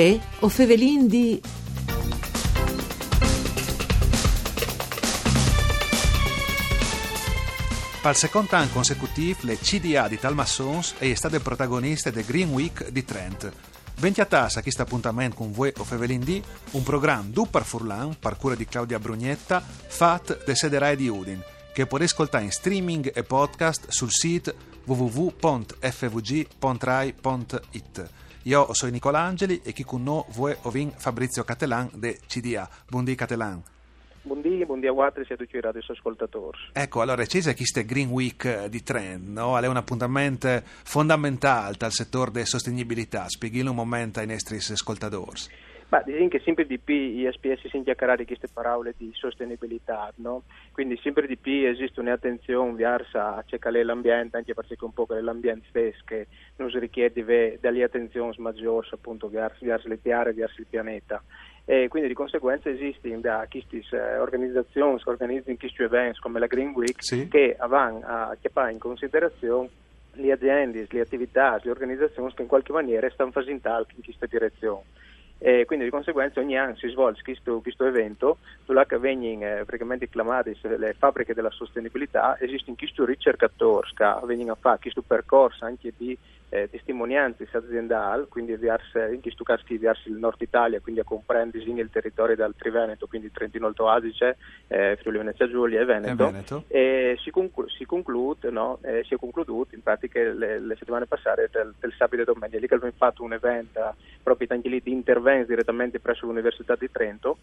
Uè, o fevelin di... Per il secondo anno consecutivo, le CDA di Talmassons è stata protagonista del Green Week di Trent. Venti a tassa questo appuntamento con voi o Fevelin D, un programma du par Furlan, par cura di Claudia Brugnetta, fat de sederai di Udin, che potete ascoltare in streaming e podcast sul sito www.fvg.rai.it. Io sono Nicolangeli e chi con noi vuoi ovin Fabrizio Catelan de CDA. Buondì Catelan. Buondì, buondì a voi e a tutti i radioascoltatori. Ecco, allora, c'è questo Green Week di Trend, no? È un appuntamento fondamentale al settore della sostenibilità. Spieghi un momento ai nostri ascoltatori. Ma diciamo che sempre di più gli SPS si chiacchierare queste parole di sostenibilità, no? Quindi sempre di più esiste un'attenzione verso a cercare l'ambiente, anche perché un po' l'ambiente stesso che non si richiede delle attenzioni maggiori appunto verso, verso le terre, verso il pianeta. E quindi di conseguenza esistono da queste eh, organizzazioni che organizzano questi eventi come la Green Week Sì. che vanno a chiappare in considerazione le aziende, le attività, le organizzazioni che in qualche maniera stanno facendo in questa direzione. E quindi di conseguenza ogni anno si svolge questo, questo evento, dove vengono eh, praticamente chiamate le fabbriche della sostenibilità, esistono questi ricercatori che vengono a fare questo percorso anche di eh, testimonianze aziendali, quindi verso, in questo caso verso il nord Italia, quindi a comprendere il territorio del Triveneto, quindi Trentino Alto Adige, eh, Friuli Venezia Giulia e Veneto. E Veneto. E si, conclu- si conclude, no? eh, si è concluduto in pratica le, le settimane passate del, del sabato e domenica, lì che abbiamo fatto un evento proprio anche lì di intervento direttamente presso l'Università di Trento.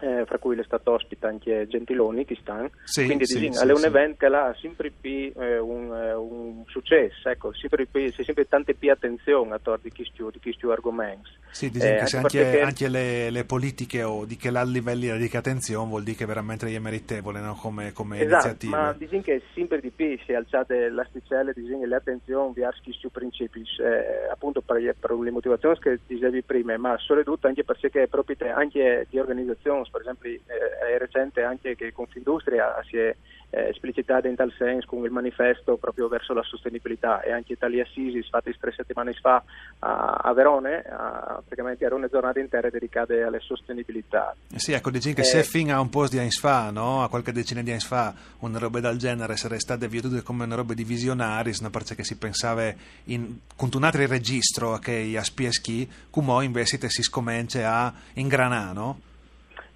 Eh, fra cui è stato ospite anche Gentiloni che stanno Sì, quindi sì, disin- sì, è un evento che ha sempre più eh, un, eh, un successo ecco, sempre più, c'è sempre tante più attenzione di questi, di questi argomenti Sì, dicono Eh, che anche anche, perché- anche le, le politiche o di che là livelli di attenzione vuol dire che veramente è meritevole no? come, come Esatto, iniziativa. ma dicono che sempre di più si è alzate l'asticella dicono, le attenzioni verso questi principi, eh, appunto per, per le motivazioni che dicevi prima, ma soprattutto anche perché proprio te- anche di organizzazioni, per esempio eh, è recente anche che Confindustria si è eh, esplicitata in tal senso con il manifesto proprio verso la sostenibilità e anche Italia Assisi fatti tre settimane fa a, Verone, a, praticamente era una giornata intera dedicata alla sostenibilità. Eh Sì, ecco, dicono che Eh, se fino a un po' di anni fa, no? a qualche decina di anni fa, una roba del genere sarebbe stata vietata come una roba di visionari, no? perché si pensava in, con un altro registro che a spieschi, come invece si scomincia a ingranare, no?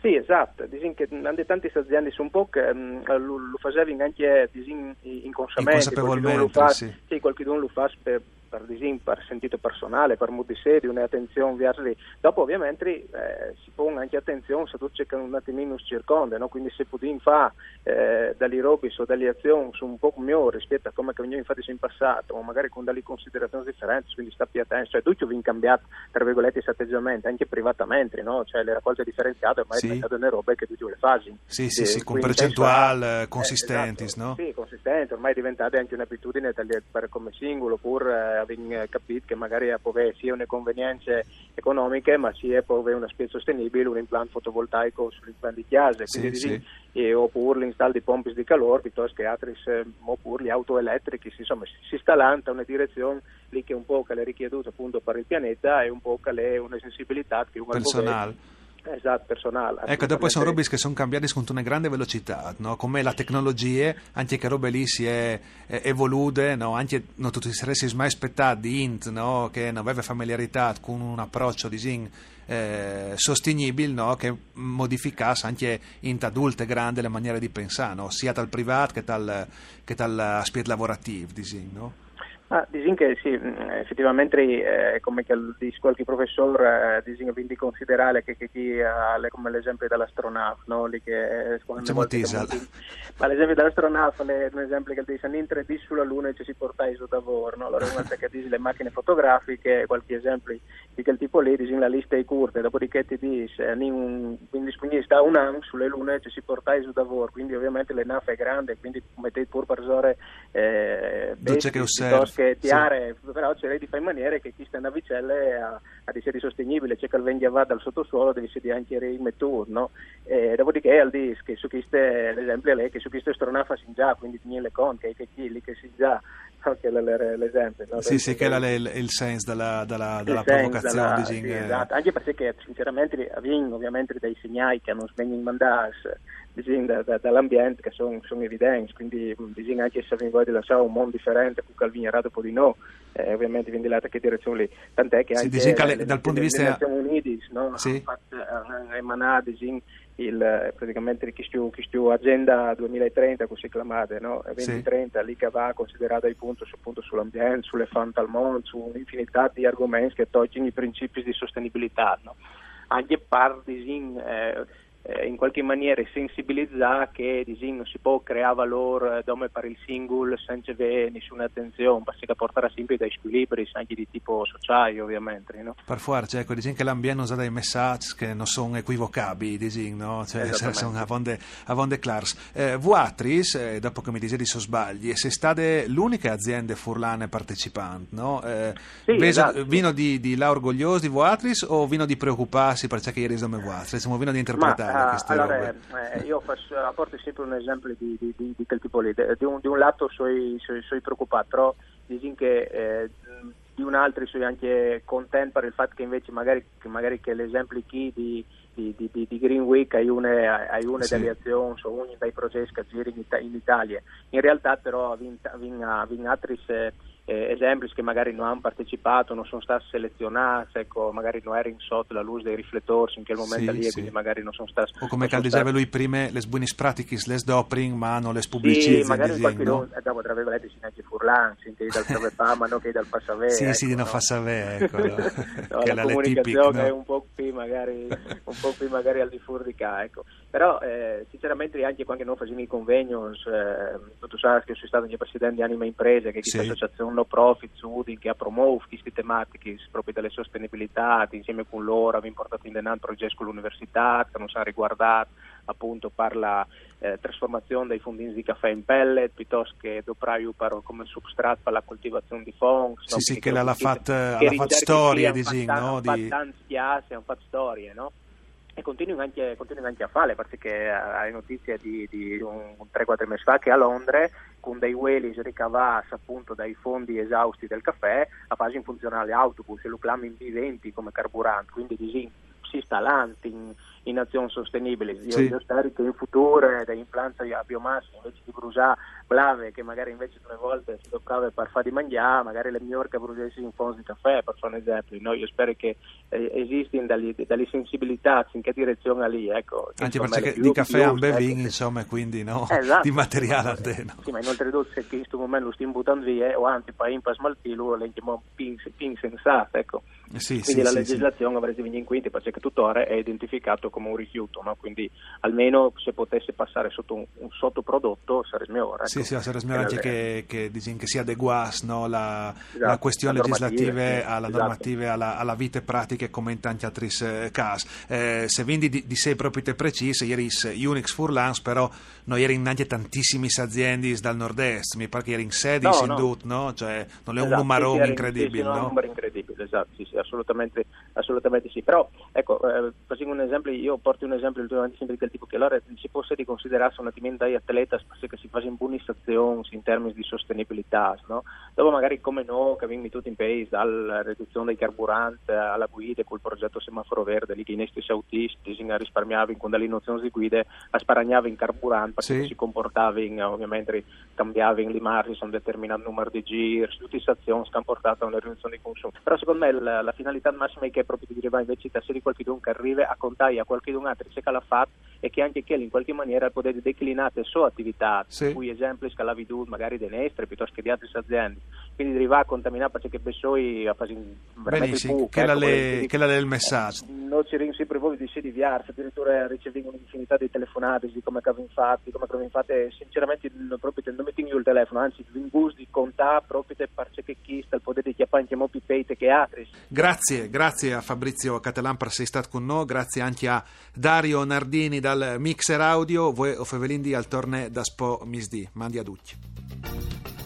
Sì, esatto, disin che anche tante aziende sono un po' che mm, lo, lo facevano anche disin, inconsciamente, Inconsapevolmente, qualcuno fa, sì. sì, qualcuno lo fa per, per, disin, per sentito personale, per modo di serio, un'attenzione verso lì. Dopo ovviamente eh, si pone anche attenzione se tu cerchi un attimino circonda, no? quindi se Putin fa eh, dagli robis o dalle azioni su un po' migliore rispetto a come che veniva infatti in passato, o magari con delle considerazioni differenti, quindi sta più attento, cioè tutti vengono cambiati tra virgolette questi atteggiamenti anche privatamente, no? cioè le raccolte differenziate ormai Sì. è diventato una roba che tutti le fasi. Sì, sì, Eh, sì, con a- eh, consistenti, esatto, no? Sì, consistenti, ormai è diventata anche un'abitudine per come singolo, pur eh, avendo capito che magari può avere sia une convenienze economiche, ma sia può avere una spesa sostenibile, un impianto fotovoltaico sull'impianto di chiesa, Sì, sì. e, oppure l'installo di pompe di calore, piuttosto che altri, eh, oppure le auto elettriche, sì, insomma si, si sta lanta una direzione lì che un po' che le è richieduta appunto per il pianeta e un po' che è una sensibilità che uno. Personale. Esatto, personale. Ecco, dopo sono robe che sono cambiate con una grande velocità, no? come la tecnologia, anche che robe lì si è, è evolute, no? anche non tutti si mai aspettati di Int, no? che non aveva familiarità con un approccio disin, eh, sostenibile, no? che modificasse anche in adulte grande le maniere di pensare, no? sia dal privato che dal, che dal aspetto lavorativo. Disin, no? Ah, disin che sì, mh, effettivamente eh, come che dice qualche professore eh, che quindi considerare che, che chi ha le- come l'esempio dell'astronauta, no? Lì che, eh, secondo me Facciamo molti- teaser. molti- ma l'esempio dell'astronauta è un esempio che dice in 3D sulla Luna e ci si porta in lavoro, no? allora una volta che dice le macchine fotografiche, qualche esempio di quel tipo lì, dice la lista è corta, dopodiché ti dice eh, un, quindi sta un anno sulle Lune e ci si porta in lavoro, quindi ovviamente le nave è grande, quindi mettete pur per usare eh, Dolce che bestie, che sì. tiare, però cercare di fare in maniera che queste navicelle a, a essere sostenibile, c'è che il venga va dal sottosuolo, deve essere anche rimettuto, no? E dopodiché al dis che su queste, l'esempio è lei, che su queste astronauti si già, quindi niente conti, che chi lì che si già no? che è l'esempio. No? Sì, sì, che è il, il senso della, della, della provocazione. Della, sì, esatto. Anche perché sinceramente abbiamo ovviamente dei segnali che non vengono mandati da, da, dall'ambiente che sono, sono evidenti, quindi bisogna anche se di lasciare un mondo differente con il vignorato poi di no, eh, ovviamente quindi là che direzione lì, tant'è che anche sì, le, dal punto di vista... Le Nazioni Unite no? sì. hanno emanare il, praticamente agenda 2030 così chiamate, no? 2030 sì. lì che va considerata appunto, appunto sull'ambiente, sulle fonti al mondo, su un'infinità di argomenti che tocciano i principi di sostenibilità. No? Anche parti in, eh, eh, in qualche maniera sensibilizzare che non si può creare valore come per il singolo senza avere nessuna attenzione, perché portare sempre dei squilibri anche di tipo sociale ovviamente. No? Per forza, ecco, dicono che l'ambiente usa dei messaggi che non sono equivocabili, dicono, no? cioè, sono avonde, avonde clars. Eh, Vuatris, eh, dopo che mi dicevi se sbagli, sei stata l'unica azienda furlane partecipante, no? Eh, sì, esatto. Vino di, di là orgoglioso di Vuatris o vino di preoccuparsi perché ieri sono Vuatris? Siamo vino di interpretare? Ah, allora, eh, io faccio, apporto sempre un esempio di, di, di, di quel tipo lì. Di un, di un lato sono preoccupato, però dicono che eh, di un altro sono anche contento per il fatto che invece magari, che, magari che l'esempio qui di, di, di, di, Green Week hai una, hai una sì. delle azioni o uno dei progetti che girano in, in, Italia. In realtà però vincono altri eh, esempi che magari non hanno partecipato, non sono stati selezionati, ecco, magari non erano sotto la luce dei riflettori in quel momento sì, lì sì. quindi magari non sono stati... O come diceva stati... lui prima, le buone pratiche, le dopring, ma non le pubblicizzi. Sì, magari qualche no? dopo tra virgolette si neanche furlan, si che dal Save ma non che dal Passavè. Sì, ecco, sì, di non no? fa sapere, ecco. no, che la comunicazione no? è un po' qui magari, un po' qui magari al di fuori di qua, ecco. Però eh, sinceramente anche quando noi facciamo i convegni, eh, tu sai che sono stato anche presidente di Anima Imprese, che è sì. questa associazione no profit, Udin, che ha promosso queste tematiche proprio delle sostenibilità, insieme con loro abbiamo portato in denaro progetti con l'università, che non si riguardato appunto per la eh, trasformazione dei fondini di caffè in pellet, piuttosto che dopraio per, come substrato per la coltivazione di fong. Sì, sì, che l'ha fatta storia, diciamo, no? Hanno fatto storie, no? E continuano anche, anche, a fare perché hai notizie di, di un 3-4 mesi fa che a Londra con dei wheelies ricavati appunto dai fondi esausti del caffè a fase in funzionale autobus e lo chiamano in B20 come carburante quindi si sta avanti in, azioni sostenibili. Io, sì. io spero che in futuro dei impianti a biomassa invece di bruciare blave che magari invece tre volte si toccava per fare di mangiare, magari le migliori che bruciassi in fondi di caffè per fare un esempio. No? Io spero che eh, esistano dalle, sensibilità in che direzione lì. Ecco, Anche perché di caffè a bevin, ecco, insomma, quindi no? Esatto. di materiale anteno. Sì, ma inoltre che in questo momento lo stiamo buttando via o anzi poi in pas maltilo lo chiamiamo pin, sensato, ecco. Sì, quindi sì, la sì, legislazione avrete venire in quinti perché tuttora è identificato come un rifiuto, no? quindi almeno se potesse passare sotto un, un sottoprodotto sarebbe migliore. Ecco. Sì, sì, sarebbe migliore anche che, che, che, sia adeguato no? la, esatto, la, questione la legislativa alla esatto. normativa, alla, alla vita pratica come in tanti altri eh, casi. Eh, se quindi di, di sé proprio te precise, ieri Unix Furlans, però non eri in anche tantissime aziende dal nord-est, mi pare che eri in 16 no, in no. no? Cioè, non è un esatto, numero sì, incredibile, sì, no? un numero incredibile, esatto, sì, sì, assolutamente, assolutamente sì. Però, ecco, eh, facendo un esempio, io porto un esempio ultimamente sempre di quel tipo che allora si può considerarsi un attimento di atleta perché si fa in buone stazioni in termini di sostenibilità, no? Dopo magari come noi, che abbiamo tutti in paese, dalla riduzione dei carburanti alla guida, col progetto semaforo verde, lì che i nostri autisti si risparmiavano con delle nozioni di guida, a sparagnare in carburante perché sì. si comportavano, ovviamente cambiavano le marce, un determinato numero di giri, tutte le stazioni che hanno portato a una riduzione di consumo. Però secondo me la, la finalità massima è che proprio di dire invece da se di qualcuno che arriva a contare a qualcuno altro se l'ha fatto e che anche che in qualche maniera potete declinare le sue attività, sì. cui esempi scalavidù magari dei nestre piuttosto che di altre aziende. Quindi arrivare a contaminare perché Bessoi ha fatto Benissimo, il che, ecco, le, che la del messaggio. Eh, non ci rinsi sempre voi di sé di viarsi, addirittura ricevono un'infinità di telefonate di come avete infatti, come avete infatti, sinceramente non proprio non metti il telefono, anzi bus di contare proprio per perché chi sta il potere di chiappare anche mo più che altri. Grazie, grazie a Fabrizio Catalan per essere stato con noi, grazie anche a Dario Nardini dal Mixer Audio, voi o Fevelindi al torne da Spo Misdi. Mandi a tutti.